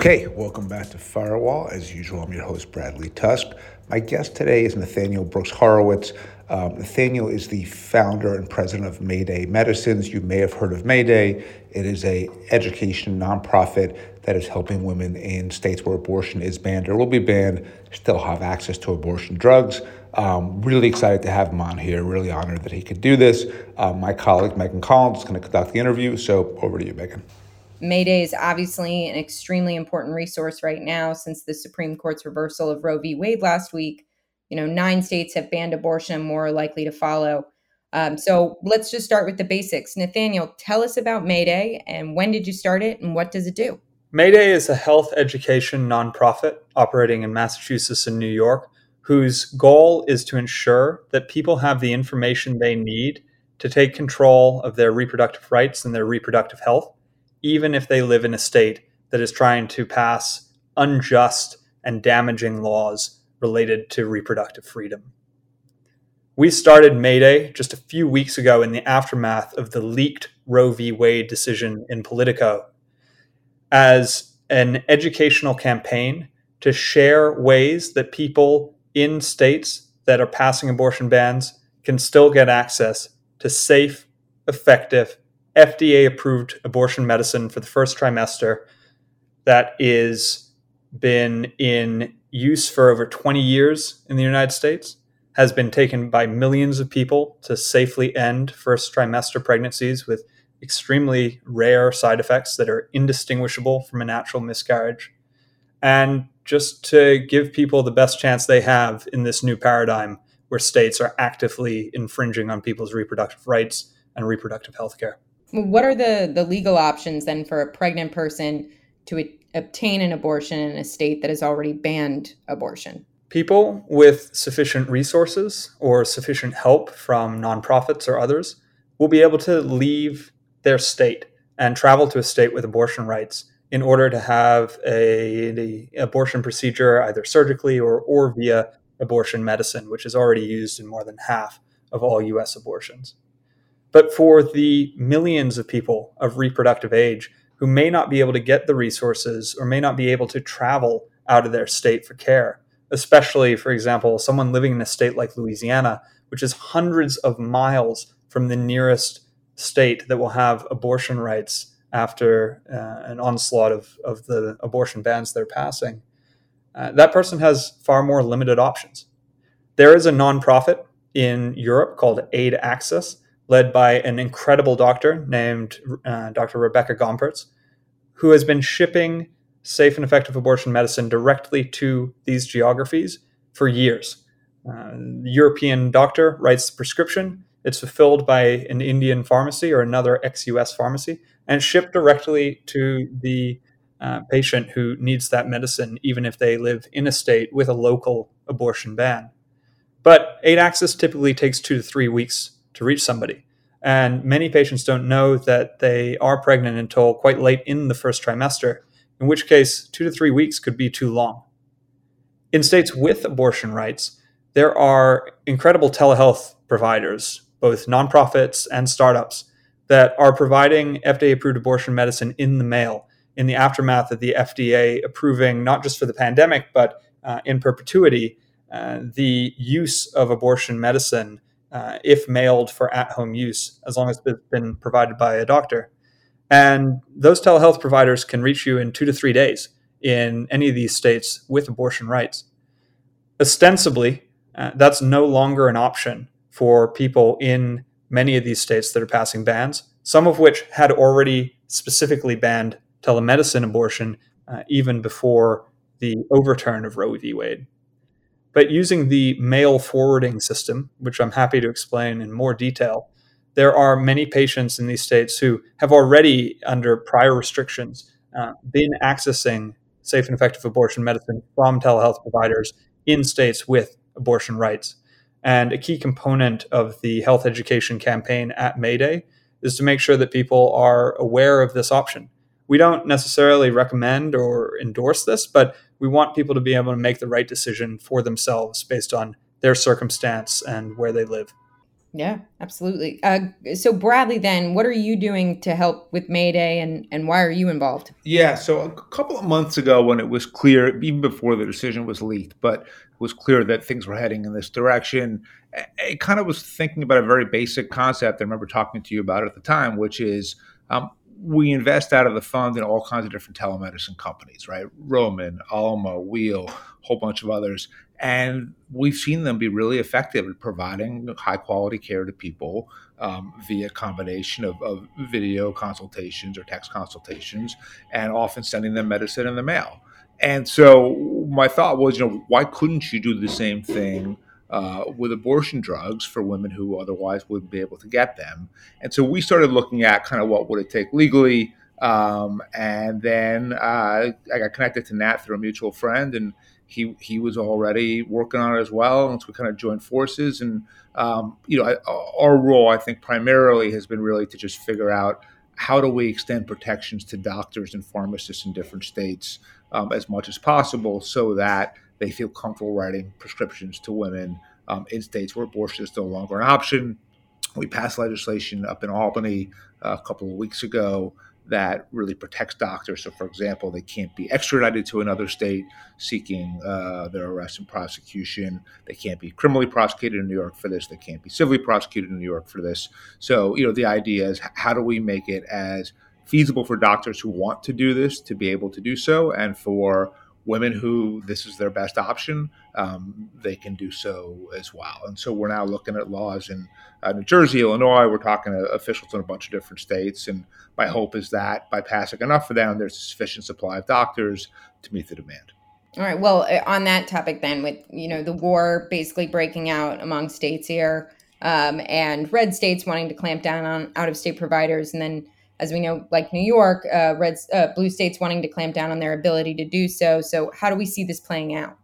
Okay, welcome back to Firewall. As usual, I'm your host, Bradley Tusk. My guest today is Nathaniel Brooks Horowitz. Um, Nathaniel is the founder and president of Mayday Medicines. You may have heard of Mayday. It is a education nonprofit that is helping women in states where abortion is banned or will be banned still have access to abortion drugs. Um, really excited to have him on here. Really honored that he could do this. Um, my colleague Megan Collins is going to conduct the interview. So over to you, Megan. Mayday is obviously an extremely important resource right now since the Supreme Court's reversal of Roe v. Wade last week. You know, nine states have banned abortion, more are likely to follow. Um, so let's just start with the basics. Nathaniel, tell us about Mayday and when did you start it and what does it do? Mayday is a health education nonprofit operating in Massachusetts and New York whose goal is to ensure that people have the information they need to take control of their reproductive rights and their reproductive health even if they live in a state that is trying to pass unjust and damaging laws related to reproductive freedom. We started Mayday just a few weeks ago in the aftermath of the leaked Roe v. Wade decision in Politico as an educational campaign to share ways that people in states that are passing abortion bans can still get access to safe, effective, FDA approved abortion medicine for the first trimester that is been in use for over 20 years in the United States, has been taken by millions of people to safely end first trimester pregnancies with extremely rare side effects that are indistinguishable from a natural miscarriage. And just to give people the best chance they have in this new paradigm where states are actively infringing on people's reproductive rights and reproductive health care. What are the the legal options then for a pregnant person to a- obtain an abortion in a state that has already banned abortion? People with sufficient resources or sufficient help from nonprofits or others will be able to leave their state and travel to a state with abortion rights in order to have a, a abortion procedure either surgically or, or via abortion medicine, which is already used in more than half of all US abortions but for the millions of people of reproductive age who may not be able to get the resources or may not be able to travel out of their state for care, especially, for example, someone living in a state like Louisiana, which is hundreds of miles from the nearest state that will have abortion rights after uh, an onslaught of, of the abortion bans they're passing. Uh, that person has far more limited options. There is a nonprofit in Europe called Aid Access led by an incredible doctor named uh, Dr. Rebecca Gomperts, who has been shipping safe and effective abortion medicine directly to these geographies for years. Uh, the European doctor writes the prescription. It's fulfilled by an Indian pharmacy or another ex US pharmacy and shipped directly to the uh, patient who needs that medicine, even if they live in a state with a local abortion ban. But aid access typically takes two to three weeks to reach somebody. And many patients don't know that they are pregnant until quite late in the first trimester, in which case, two to three weeks could be too long. In states with abortion rights, there are incredible telehealth providers, both nonprofits and startups, that are providing FDA approved abortion medicine in the mail in the aftermath of the FDA approving, not just for the pandemic, but uh, in perpetuity, uh, the use of abortion medicine uh, if mailed for at home use, as long as it's been provided by a doctor. And those telehealth providers can reach you in two to three days in any of these states with abortion rights. Ostensibly, uh, that's no longer an option for people in many of these states that are passing bans, some of which had already specifically banned telemedicine abortion uh, even before the overturn of Roe v. Wade. But using the mail forwarding system, which I'm happy to explain in more detail, there are many patients in these states who have already, under prior restrictions, uh, been accessing safe and effective abortion medicine from telehealth providers in states with abortion rights. And a key component of the health education campaign at Mayday is to make sure that people are aware of this option. We don't necessarily recommend or endorse this, but we want people to be able to make the right decision for themselves based on their circumstance and where they live. Yeah, absolutely. Uh, so, Bradley, then, what are you doing to help with Mayday and, and why are you involved? Yeah, so a couple of months ago, when it was clear, even before the decision was leaked, but it was clear that things were heading in this direction, I kind of was thinking about a very basic concept. I remember talking to you about it at the time, which is um, we invest out of the fund in all kinds of different telemedicine companies, right? Roman, Alma, Wheel, a whole bunch of others. And we've seen them be really effective at providing high quality care to people um, via combination of, of, video consultations or text consultations, and often sending them medicine in the mail. And so my thought was, you know, why couldn't you do the same thing uh, with abortion drugs for women who otherwise wouldn't be able to get them? And so we started looking at kind of what would it take legally. Um, and then uh, I got connected to Nat through a mutual friend, and he he was already working on it as well, and so we kind of joined forces. And um, you know, our role, I think, primarily has been really to just figure out how do we extend protections to doctors and pharmacists in different states um, as much as possible, so that they feel comfortable writing prescriptions to women um, in states where abortion is no longer an option. We passed legislation up in Albany uh, a couple of weeks ago that really protects doctors. So, for example, they can't be extradited to another state seeking uh, their arrest and prosecution. They can't be criminally prosecuted in New York for this. They can't be civilly prosecuted in New York for this. So, you know, the idea is how do we make it as feasible for doctors who want to do this to be able to do so, and for women who this is their best option, um, they can do so as well. And so we're now looking at laws in uh, New Jersey, Illinois. We're talking to officials in a bunch of different states. And my hope is that by passing enough for them, there's a sufficient supply of doctors to meet the demand. All right. Well, uh, on that topic, then, with you know the war basically breaking out among states here, um, and red states wanting to clamp down on out-of-state providers, and then as we know, like New York, uh, red, uh, blue states wanting to clamp down on their ability to do so. So, how do we see this playing out?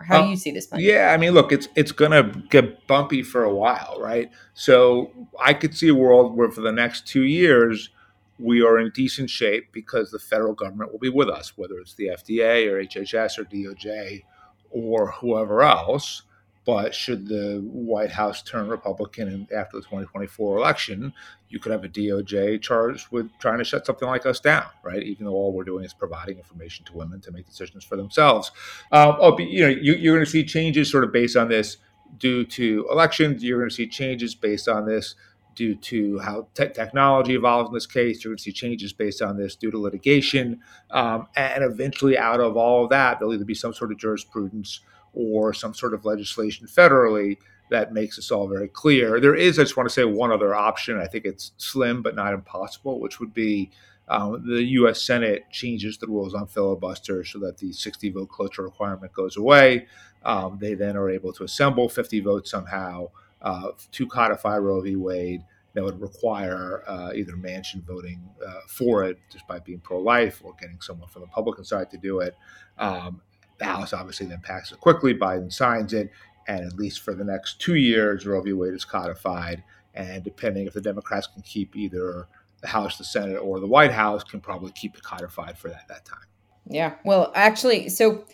Or how um, do you see this playing? Yeah, out? I mean, look, it's it's going to get bumpy for a while, right? So, I could see a world where for the next two years we are in decent shape because the federal government will be with us, whether it's the FDA or HHS or DOJ or whoever else. But should the White House turn Republican after the 2024 election, you could have a DOJ charged with trying to shut something like us down, right? Even though all we're doing is providing information to women to make decisions for themselves. Um, oh, but, you know, you, you're going to see changes sort of based on this due to elections. You're going to see changes based on this due to how te- technology evolves in this case. You're going to see changes based on this due to litigation. Um, and eventually, out of all of that, there'll either be some sort of jurisprudence or some sort of legislation federally that makes this all very clear. There is, I just want to say, one other option. I think it's slim but not impossible, which would be um, the U.S. Senate changes the rules on filibuster so that the 60 vote cloture requirement goes away. Um, they then are able to assemble 50 votes somehow uh, to codify Roe v. Wade. That would require uh, either Manchin voting uh, for it just by being pro life or getting someone from the Republican side to do it. Um, the House obviously then passes it quickly. Biden signs it, and at least for the next two years, Roe v. Wade is codified. And depending if the Democrats can keep either the House, the Senate, or the White House, can probably keep it codified for that that time. Yeah. Well, actually, so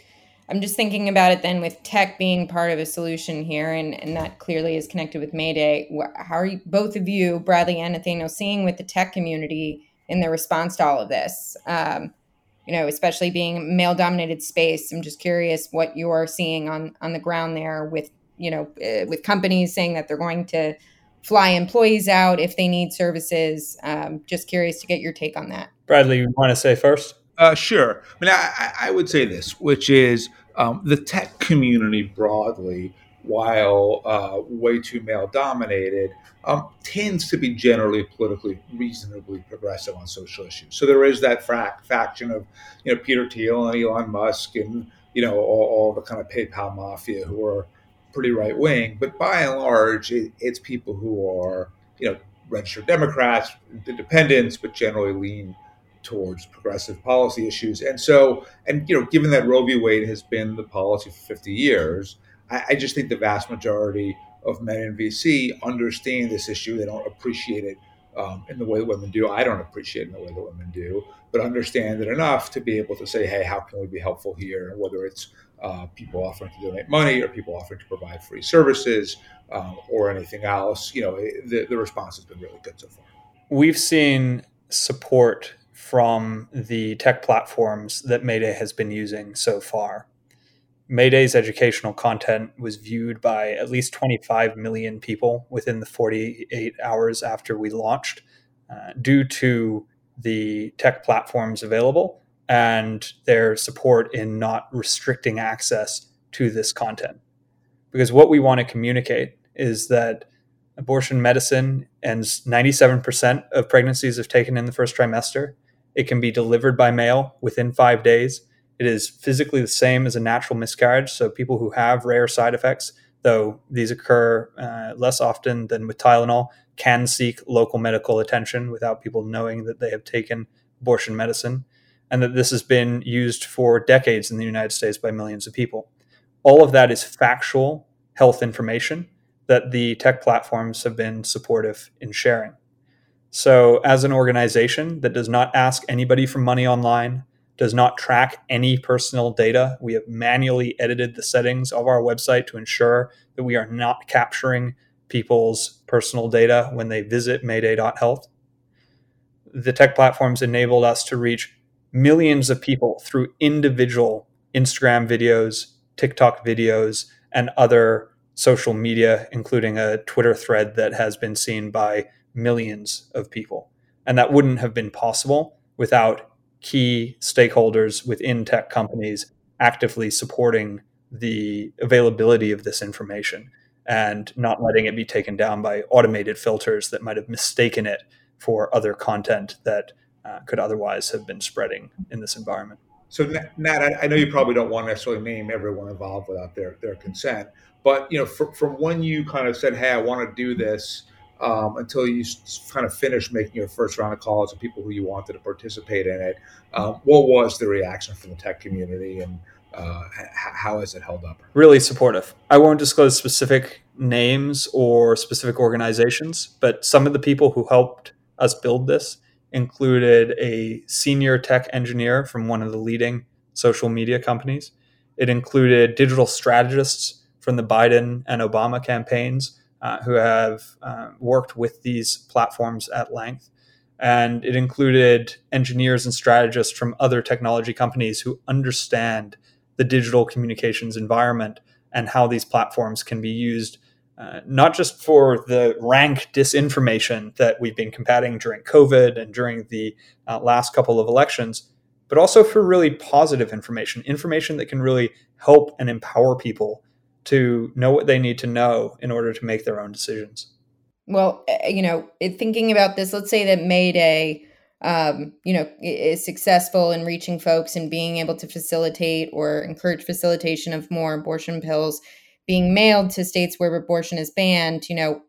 I'm just thinking about it then with tech being part of a solution here, and, and that clearly is connected with Mayday. How are you, both of you, Bradley and Nathaniel, seeing with the tech community in their response to all of this? Um, you know, especially being male dominated space. I'm just curious what you're seeing on on the ground there with you know uh, with companies saying that they're going to fly employees out if they need services. Um, just curious to get your take on that. Bradley, you want to say first? Uh, sure. I mean, I, I, would say this, which is um, the tech community broadly while uh, way too male dominated, um, tends to be generally politically reasonably progressive on social issues. So there is that frac- faction of you know Peter Thiel and Elon Musk and you know all, all the kind of PayPal mafia who are pretty right wing, but by and large, it, it's people who are you know registered Democrats, independents, but generally lean towards progressive policy issues. And so, and you know, given that Roe v. Wade has been the policy for 50 years, I, I just think the vast majority of men in VC understand this issue. They don't appreciate it um, in the way that women do. I don't appreciate it in the way that women do, but understand it enough to be able to say, hey, how can we be helpful here? Whether it's uh, people offering to donate money or people offering to provide free services um, or anything else, you know, the, the response has been really good so far. We've seen support from the tech platforms that Mayday has been using so far. Mayday's educational content was viewed by at least 25 million people within the 48 hours after we launched uh, due to the tech platforms available and their support in not restricting access to this content. Because what we want to communicate is that abortion medicine ends 97% of pregnancies if taken in the first trimester. It can be delivered by mail within five days. It is physically the same as a natural miscarriage. So, people who have rare side effects, though these occur uh, less often than with Tylenol, can seek local medical attention without people knowing that they have taken abortion medicine and that this has been used for decades in the United States by millions of people. All of that is factual health information that the tech platforms have been supportive in sharing. So, as an organization that does not ask anybody for money online, does not track any personal data, we have manually edited the settings of our website to ensure that we are not capturing people's personal data when they visit mayday.health. The tech platforms enabled us to reach millions of people through individual Instagram videos, TikTok videos, and other social media, including a Twitter thread that has been seen by millions of people. And that wouldn't have been possible without key stakeholders within tech companies actively supporting the availability of this information and not letting it be taken down by automated filters that might have mistaken it for other content that uh, could otherwise have been spreading in this environment. So, Nat, I know you probably don't want to necessarily name everyone involved without their, their consent, but you know, from, from when you kind of said, "Hey, I want to do this," um, until you kind of finished making your first round of calls to people who you wanted to participate in it, um, what was the reaction from the tech community, and uh, how has it held up? Really supportive. I won't disclose specific names or specific organizations, but some of the people who helped us build this included a senior tech engineer from one of the leading social media companies. It included digital strategists from the Biden and Obama campaigns uh, who have uh, worked with these platforms at length. And it included engineers and strategists from other technology companies who understand the digital communications environment and how these platforms can be used uh, not just for the rank disinformation that we've been combating during COVID and during the uh, last couple of elections, but also for really positive information, information that can really help and empower people to know what they need to know in order to make their own decisions. Well, eh, you know, thinking about this, let's say that Mayday, um, you know, is successful in reaching folks and being able to facilitate or encourage facilitation of more abortion pills being mailed to states where abortion is banned, you know,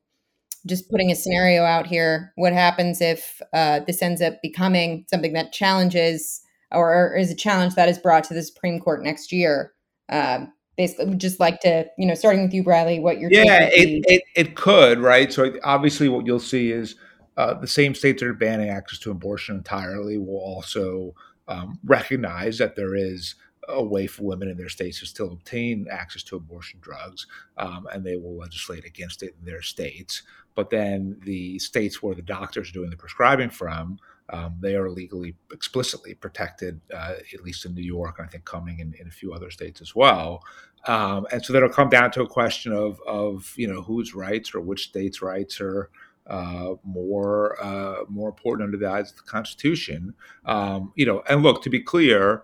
just putting a scenario out here, what happens if uh, this ends up becoming something that challenges or, is a challenge that is brought to the Supreme Court next year? Um, basically, would just like to, you know, starting with you, Bradley, what you're yeah, it, it, it could, right? So obviously, what you'll see is uh, the same states that are banning access to abortion entirely will also um, recognize that there is a way for women in their states to still obtain access to abortion drugs, um, and they will legislate against it in their states. But then the states where the doctors are doing the prescribing from, um, they are legally explicitly protected, uh, at least in New York, and I think coming in, in a few other states as well. Um, and so that'll come down to a question of, of you know whose rights or which states' rights are uh, more uh, more important under the eyes of the Constitution. Um, you know, and look to be clear,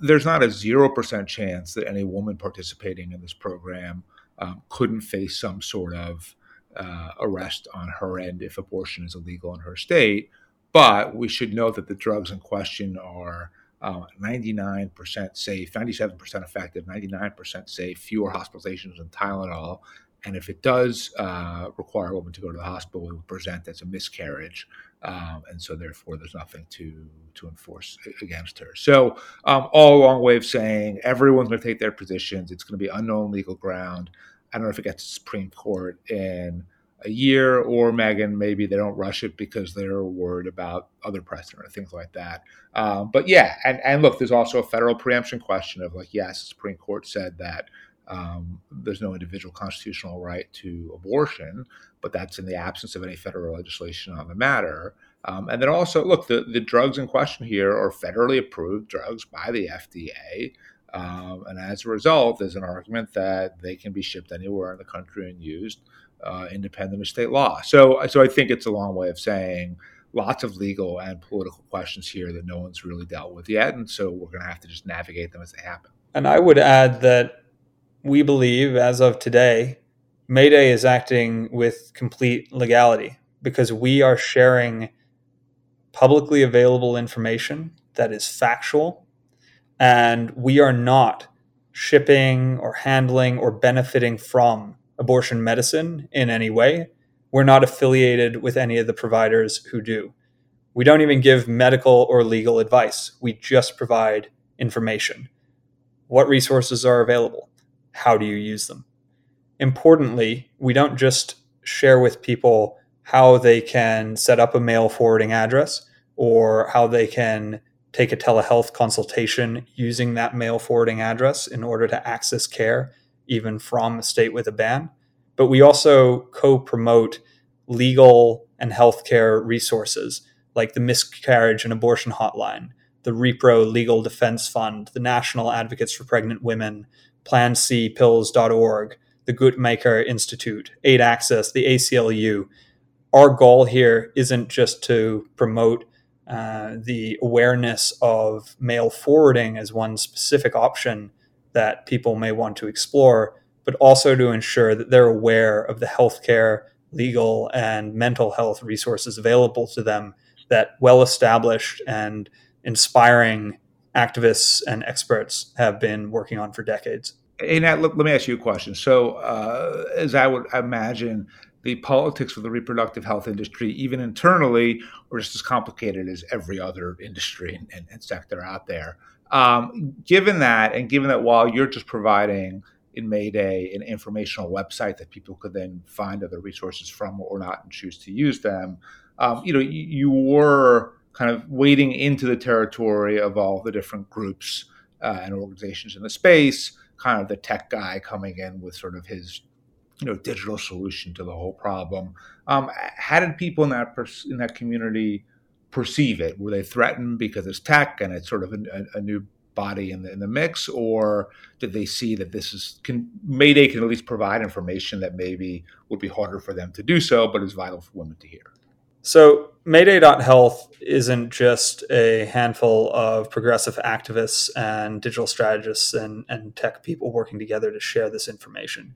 there's not a 0% chance that any woman participating in this program um, couldn't face some sort of uh, arrest on her end if abortion is illegal in her state. But we should note that the drugs in question are uh, 99% safe, 97% effective, 99% safe, fewer hospitalizations than Tylenol, and if it does uh, require a woman to go to the hospital, it would present as a miscarriage, um, and so therefore there's nothing to to enforce against her. So um, all a long way of saying everyone's going to take their positions. It's going to be unknown legal ground. I don't know if it gets to Supreme Court in a year, or Megan, maybe they don't rush it because they're worried about other precedent or things like that. Um, but yeah, and, and look, there's also a federal preemption question of like, yes, the Supreme Court said that um, there's no individual constitutional right to abortion, but that's in the absence of any federal legislation on the matter. Um, and then also, look, the, the drugs in question here are federally approved drugs by the FDA. Um, and as a result, there's an argument that they can be shipped anywhere in the country and used uh, independent of state law. So, so I think it's a long way of saying lots of legal and political questions here that no one's really dealt with yet. And so we're going to have to just navigate them as they happen. And I would add that we believe, as of today, Mayday is acting with complete legality because we are sharing publicly available information that is factual, and we are not shipping or handling or benefiting from abortion medicine in any way. We're not affiliated with any of the providers who do. We don't even give medical or legal advice. We just provide information. What resources are available? How do you use them? Importantly, we don't just share with people how they can set up a mail forwarding address or how they can take a telehealth consultation using that mail forwarding address in order to access care, even from a state with a ban. But we also co promote legal and healthcare resources like the Miscarriage and Abortion Hotline, the Repro Legal Defense Fund, the National Advocates for Pregnant Women, PlanCpills.org, the Guttmacher Institute, Aid Access, the ACLU. Our goal here isn't just to promote uh, the awareness of mail forwarding as one specific option that people may want to explore, but also to ensure that they're aware of the healthcare, legal, and mental health resources available to them that well established and inspiring activists and experts have been working on for decades. Hey, Nat, let, let me ask you a question. So, uh, as I would imagine, the politics of the reproductive health industry, even internally, are just as complicated as every other industry and, and sector out there. Um, given that, and given that while you're just providing in Mayday an informational website that people could then find other resources from or not and choose to use them, um, you know, you, were kind of wading into the territory of all the different groups uh, and organizations in the space, kind of the tech guy coming in with sort of his you know digital solution to the whole problem. Um, how did people in that pers- in that community perceive it? Were they threatened because it's tech and it's sort of a, a new body in the, in the mix, or did they see that this is can Mayday can at least provide information that maybe would be harder for them to do so, but is vital for women to hear? So Mayday.health isn't just a handful of progressive activists and digital strategists and, and tech people working together to share this information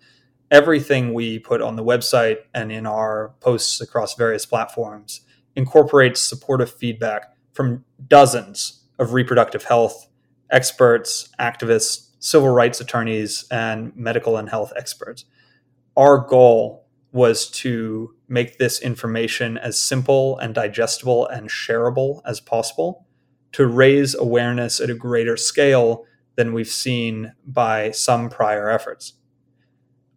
everything we put on the website and in our posts across various platforms incorporates supportive feedback from dozens of reproductive health experts, activists, civil rights attorneys, and medical and health experts. Our goal was to make this information as simple and digestible and shareable as possible to raise awareness at a greater scale than we've seen by some prior efforts.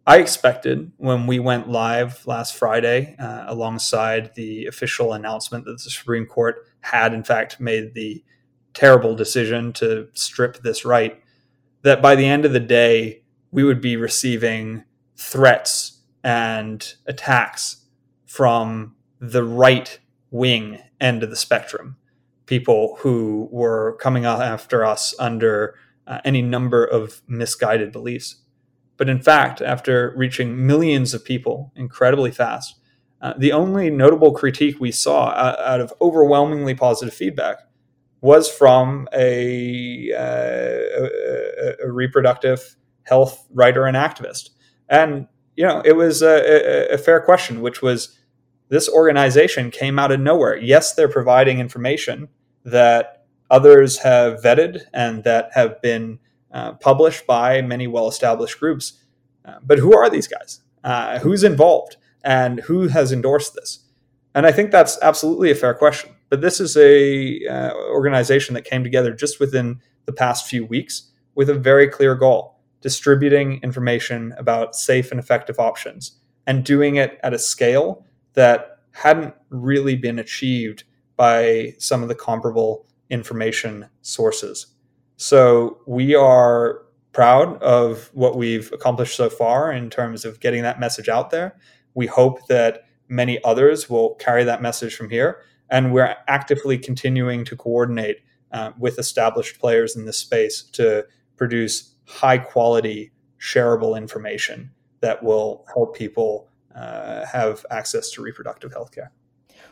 I expected when we went live last Friday, uh, alongside the official announcement that the Supreme Court had, in fact, made the terrible decision to strip this right, that by the end of the day, we would be receiving threats and attacks from the right wing end of the spectrum. People who were coming after us under uh, any number of misguided beliefs. But in fact, after reaching millions of people incredibly fast, uh, the only notable critique we saw out, out, of overwhelmingly positive feedback was from a, uh, a, a, reproductive health writer and activist. And, you know, it was a, a fair question, which was this organization came out of nowhere. Yes, they're providing information that others have vetted and that have been uh, published by many well established groups. Uh, but who are these guys? Uh, who's involved? And who has endorsed this? And I think that's absolutely a fair question. But this is a uh, organization that came together just within the past few weeks with a very clear goal: distributing information about safe and effective options and doing it at a scale that hadn't really been achieved by some of the comparable information sources. So we are proud of what we've accomplished so far in terms of getting that message out there. We hope that many others will carry that message from here. And we're actively continuing to coordinate uh, with established players in this space to produce high quality, shareable information that will help people uh, have access to reproductive health care.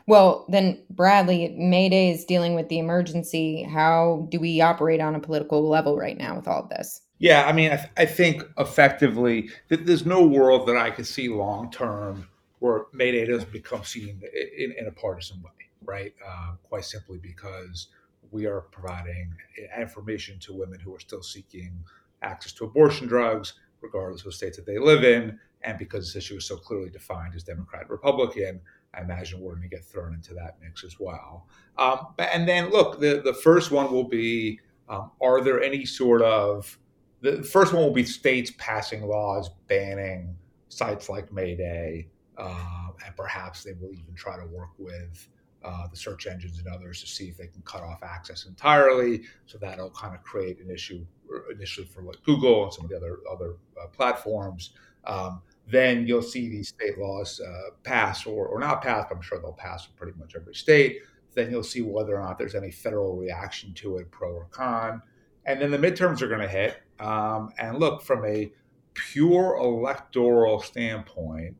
Well, then, Bradley, Mayday is dealing with the emergency. How do we operate on a political level right now with all of this? Yeah, I mean, I, th- I think effectively that there's no world that I could see long term where Mayday doesn't become seen in, in a partisan way, right? Uh, quite simply because we are providing information to women who are still seeking access to abortion drugs, regardless of the states that they live in. And because this issue is so clearly defined as Democrat Republican, I imagine we're going to get thrown into that mix as well. Um, and then, look, the, the first one will be um, are there any sort of the first one will be states passing laws banning sites like Mayday, uh, and perhaps they will even try to work with uh, the search engines and others to see if they can cut off access entirely. So that'll kind of create an issue initially for like Google and some of the other other uh, platforms. Um, then you'll see these state laws uh, pass or, or not pass. I'm sure they'll pass in pretty much every state. Then you'll see whether or not there's any federal reaction to it, pro or con. And then the midterms are going to hit. Um, and look, from a pure electoral standpoint,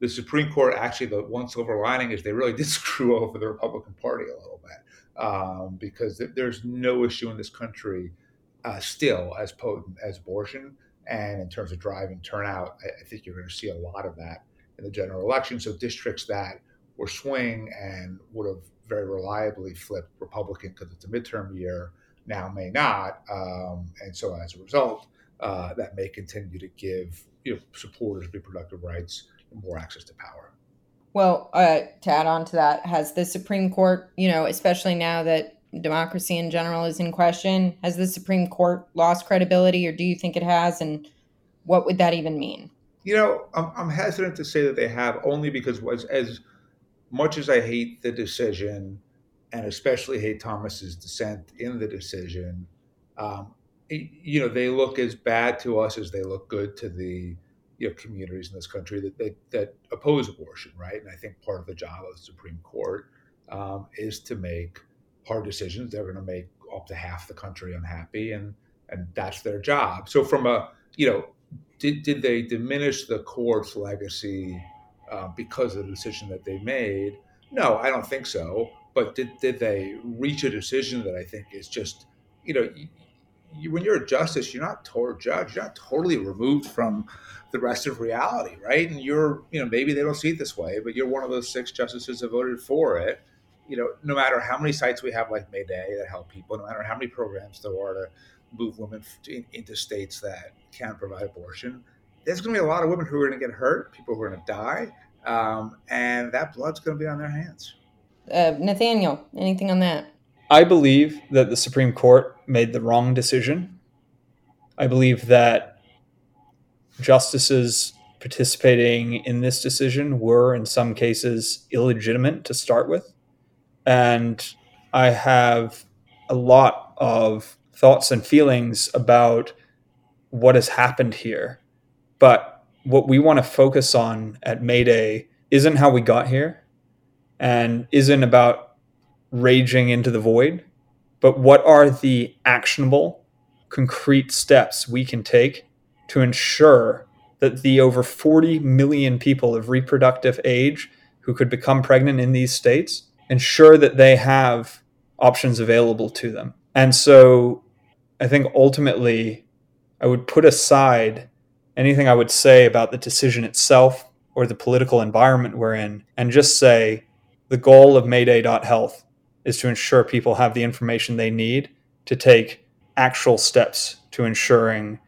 the Supreme Court actually, the one silver lining is they really did screw over the Republican Party a little bit um, because there's no issue in this country uh, still as potent as abortion. And in terms of driving turnout, I, think you're going to see a lot of that in the general election. So districts that were swing and would have very reliably flipped Republican because it's a midterm year now may not. Um, and so as a result, uh, that may continue to give you know, supporters reproductive rights more access to power. Well, uh, to add on to that, has the Supreme Court, you know, especially now that democracy in general is in question, has the Supreme Court lost credibility, or do you think it has? And what would that even mean? You know, I'm, I'm hesitant to say that they have, only because as, as much as I hate the decision, and especially hate Thomas's dissent in the decision, um, you know, they look as bad to us as they look good to the you know, communities in this country that, that, that oppose abortion, right? And I think part of the job of the Supreme Court um, is to make hard decisions. They're going to make up to half the country unhappy, and and that's their job. So from a you know, did did they diminish the court's legacy uh, because of the decision that they made? No, I don't think so. But did did they reach a decision that I think is just you know you, when you're a justice, you're not totally judge. You're not totally removed from the rest of reality, right? And you're, you know, maybe they don't see it this way, but you're one of those six justices that voted for it. You know, no matter how many sites we have like Mayday that help people, no matter how many programs there are to move women into states that can provide abortion, there's going to be a lot of women who are going to get hurt, people who are going to die, um, and that blood's going to be on their hands. Uh, Nathaniel, anything on that? I believe that the Supreme Court made the wrong decision. I believe that justices participating in this decision were, in some cases, illegitimate to start with. And I have a lot of thoughts and feelings about what has happened here. But what we want to focus on at Mayday isn't how we got here and isn't about raging into the void, but what are the actionable, concrete steps we can take to ensure that the over 40 million people of reproductive age who could become pregnant in these states ensure that they have options available to them. And so I think ultimately I would put aside anything I would say about the decision itself or the political environment we're in and just say the goal of Mayday.health is to ensure people have the information they need to take actual steps to ensuring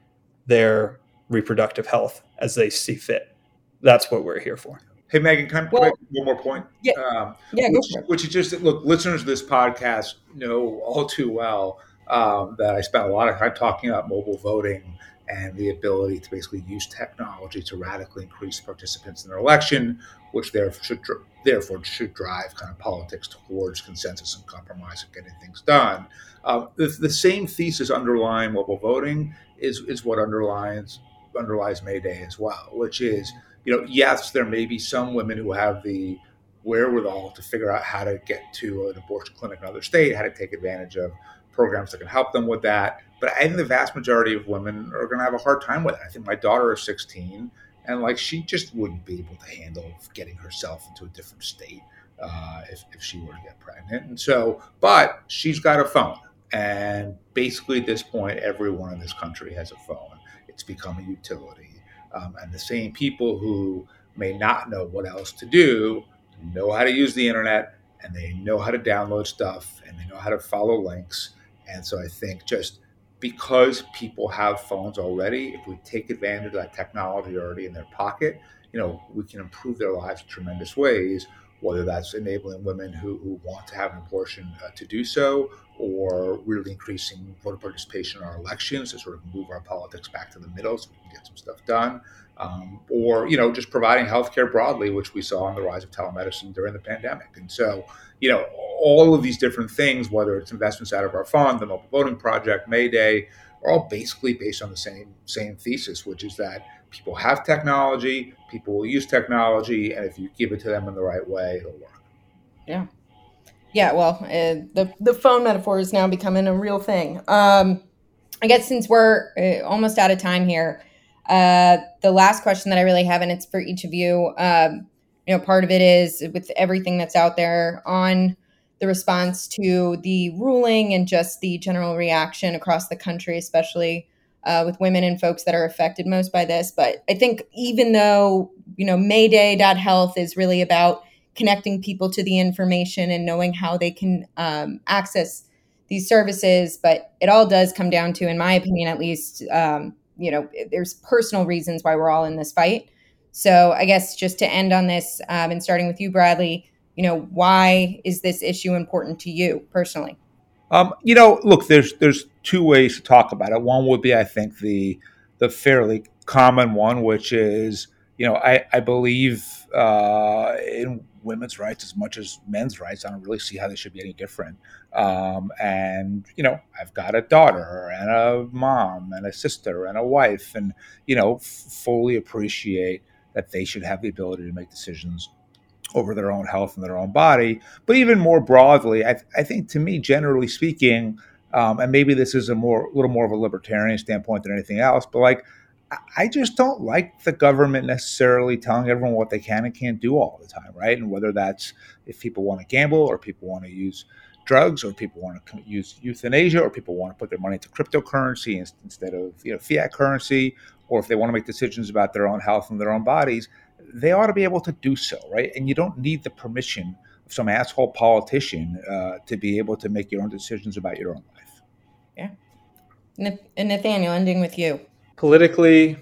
their reproductive health as they see fit. That's what we're here for. Hey, Megan, can I well, one more point? Yeah, um, yeah which, which, is just look, listeners of this podcast know all too well um, that I spent a lot of time talking about mobile voting and the ability to basically use technology to radically increase participants in their election, which therefore should, therefore should drive kind of politics towards consensus and compromise and getting things done. Uh, the, the, same thesis underlying mobile voting is, is what underlines underlies Mayday as well, which is, you know, yes, there may be some women who have the wherewithal to figure out how to get to an abortion clinic in another state, how to take advantage of programs that can help them with that. But I think the vast majority of women are going to have a hard time with it. I think my daughter is 16, and like she just wouldn't be able to handle getting herself into a different state uh, if, if she were to get pregnant. And so, but she's got a phone. And basically, at this point, everyone in this country has a phone. It's become a utility. Um, and the same people who may not know what else to do know how to use the internet and they know how to download stuff and they know how to follow links. And so I think just because people have phones already, if we take advantage of that technology already in their pocket, you know, we can improve their lives in tremendous ways, whether that's enabling women who, who want to have an abortion uh, to do so, or really increasing voter participation in our elections to sort of move our politics back to the middle so we can get some stuff done um, or you know just providing healthcare broadly, which we saw in the rise of telemedicine during the pandemic. And so, you know, all of these different things, whether it's investments out of our fund, the Mobile Voting Project, Mayday, are all basically based on the same same thesis, which is that people have technology, people will use technology, and if you give it to them in the right way, it'll work. Yeah. Yeah, well, uh, the the phone metaphor is now becoming a real thing. Um, I guess since we're uh, almost out of time here, uh, the last question that I really have, and it's for each of you. Um, you know, part of it is with everything that's out there on the response to the ruling and just the general reaction across the country, especially uh, with women and folks that are affected most by this. But I think even though, you know, Mayday.health is really about connecting people to the information and knowing how they can um, access these services, but it all does come down to, in my opinion at least, um, you know, there's personal reasons why we're all in this fight. So I guess just to end on this, um, and starting with you, Bradley, you know, why is this issue important to you personally? Um, you know, look, there's there's two ways to talk about it. One would be, I think, the the fairly common one, which is, you know, I, I believe uh, in women's rights as much as men's rights. I don't really see how they should be any different. Um, and you know, I've got a daughter and a mom and a sister and a wife, and you know, f- fully appreciate that they should have the ability to make decisions over their own health and their own body. But even more broadly, I, I think to me, generally speaking, um, and maybe this is a more, little more of a libertarian standpoint than anything else, but like I just don't like the government necessarily telling everyone what they can and can't do all the time, right? And whether that's if people want to gamble or people want to use drugs or people want to use euthanasia or people want to put their money into cryptocurrency instead of you know fiat currency or if they want to make decisions about their own health and their own bodies they ought to be able to do so right? And you don't need the permission of some asshole politician uh, to be able to make your own decisions about your own life. Yeah. And nathaniel ending with you. Politically,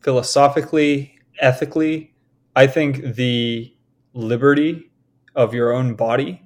philosophically, ethically, I think the liberty of your own body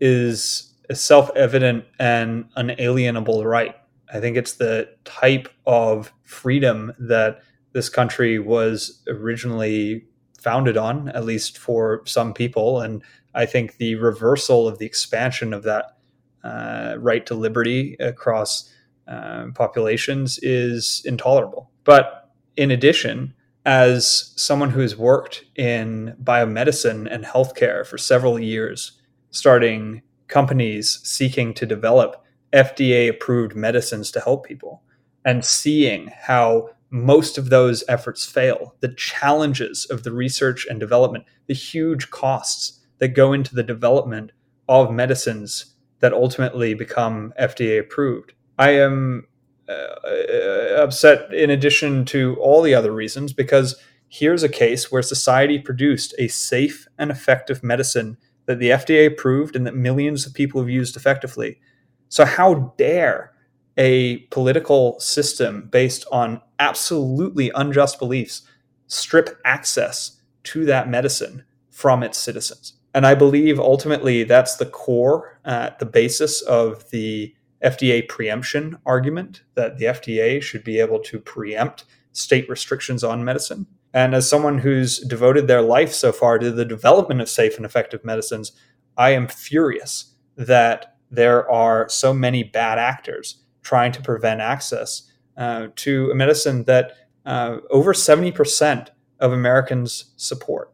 is a self evident and unalienable right. I think it's the type of freedom that this country was originally founded on, at least for some people. And I think the reversal of the expansion of that uh, right to liberty across um, populations is intolerable. But in addition, as someone who has worked in biomedicine and healthcare for several years, starting companies seeking to develop FDA approved medicines to help people, and seeing how most of those efforts fail, the challenges of the research and development, the huge costs that go into the development of medicines that ultimately become FDA approved. I am uh, uh, upset in addition to all the other reasons because here's a case where society produced a safe and effective medicine that the FDA approved and that millions of people have used effectively. So, how dare a political system based on absolutely unjust beliefs strip access to that medicine from its citizens? And I believe ultimately that's the core, uh, the basis of the FDA preemption argument that the FDA should be able to preempt state restrictions on medicine. And as someone who's devoted their life so far to the development of safe and effective medicines, I am furious that there are so many bad actors trying to prevent access uh, to a medicine that uh, over 70% of Americans support.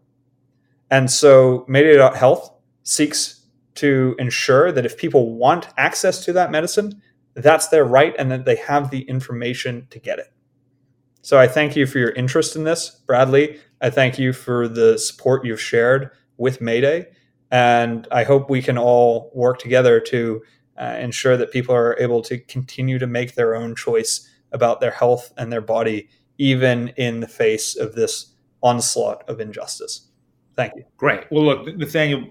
And so Mayday.health seeks to ensure that if people want access to that medicine, that's their right and that they have the information to get it. So I thank you for your interest in this, Bradley. I thank you for the support you've shared with Mayday. And I hope we can all work together to uh, ensure that people are able to continue to make their own choice about their health and their body, even in the face of this onslaught of injustice. Thank you. Great. Well, look, Nathaniel,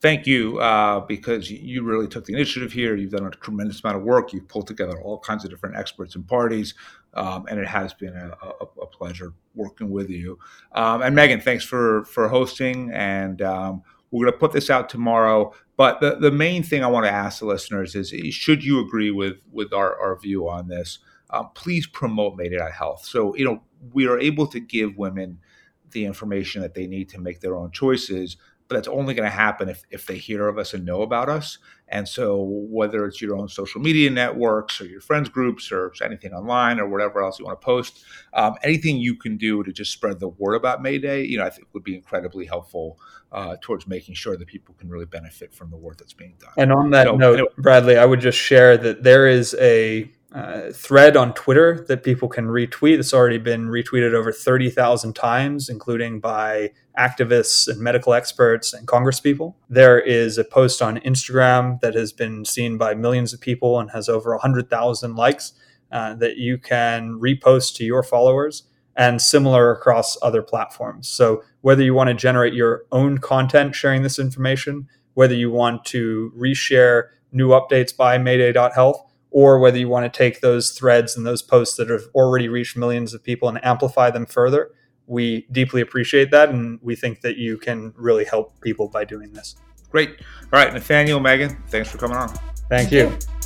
thank you uh, because you really took the initiative here. You've done a tremendous amount of work. You've pulled together all kinds of different experts and parties, um, and it has been a, a, a pleasure working with you. Um, and Megan, thanks for for hosting. And um, we're going to put this out tomorrow. But the, the main thing I want to ask the listeners is: Should you agree with with our, our view on this? Uh, please promote Mayday.health. So you know we are able to give women the information that they need to make their own choices but that's only going to happen if, if they hear of us and know about us. And so, whether it's your own social media networks or your friends groups or anything online or whatever else you want to post, um, anything you can do to just spread the word about Mayday, you know, I think would be incredibly helpful uh, towards making sure that people can really benefit from the work that's being done. And on that so, note, anyway. Bradley, I would just share that there is a uh, thread on Twitter that people can retweet. It's already been retweeted over 30,000 times, including by activists and medical experts and congresspeople. There is a post on Instagram that has been seen by millions of people and has over 100,000 likes uh, that you can repost to your followers and similar across other platforms. So, whether you want to generate your own content sharing this information, whether you want to reshare new updates by Mayday.health, or whether you want to take those threads and those posts that have already reached millions of people and amplify them further. We deeply appreciate that, and we think that you can really help people by doing this. Great. All right, Nathaniel, Megan, thanks for coming on. Thank, Thank you. you.